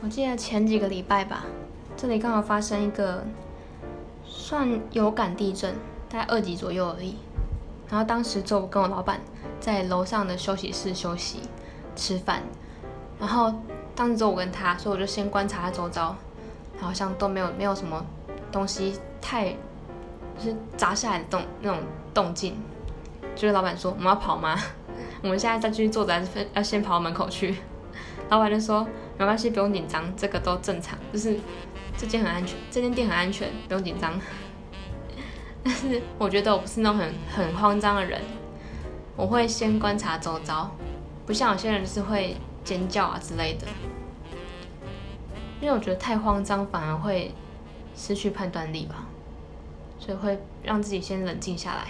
我记得前几个礼拜吧，这里刚好发生一个算有感地震，大概二级左右而已。然后当时就跟我老板在楼上的休息室休息吃饭，然后当时就我跟他，所以我就先观察他周遭，好像都没有没有什么东西太就是砸下来的动那种动静。就是老板说我们要跑吗？我们现在再继续坐着，还是要先跑到门口去？老板就说没关系，不用紧张，这个都正常，就是这间很安全，这间店很安全，不用紧张。但是我觉得我不是那种很很慌张的人，我会先观察周遭，不像有些人是会尖叫啊之类的，因为我觉得太慌张反而会失去判断力吧，所以会让自己先冷静下来。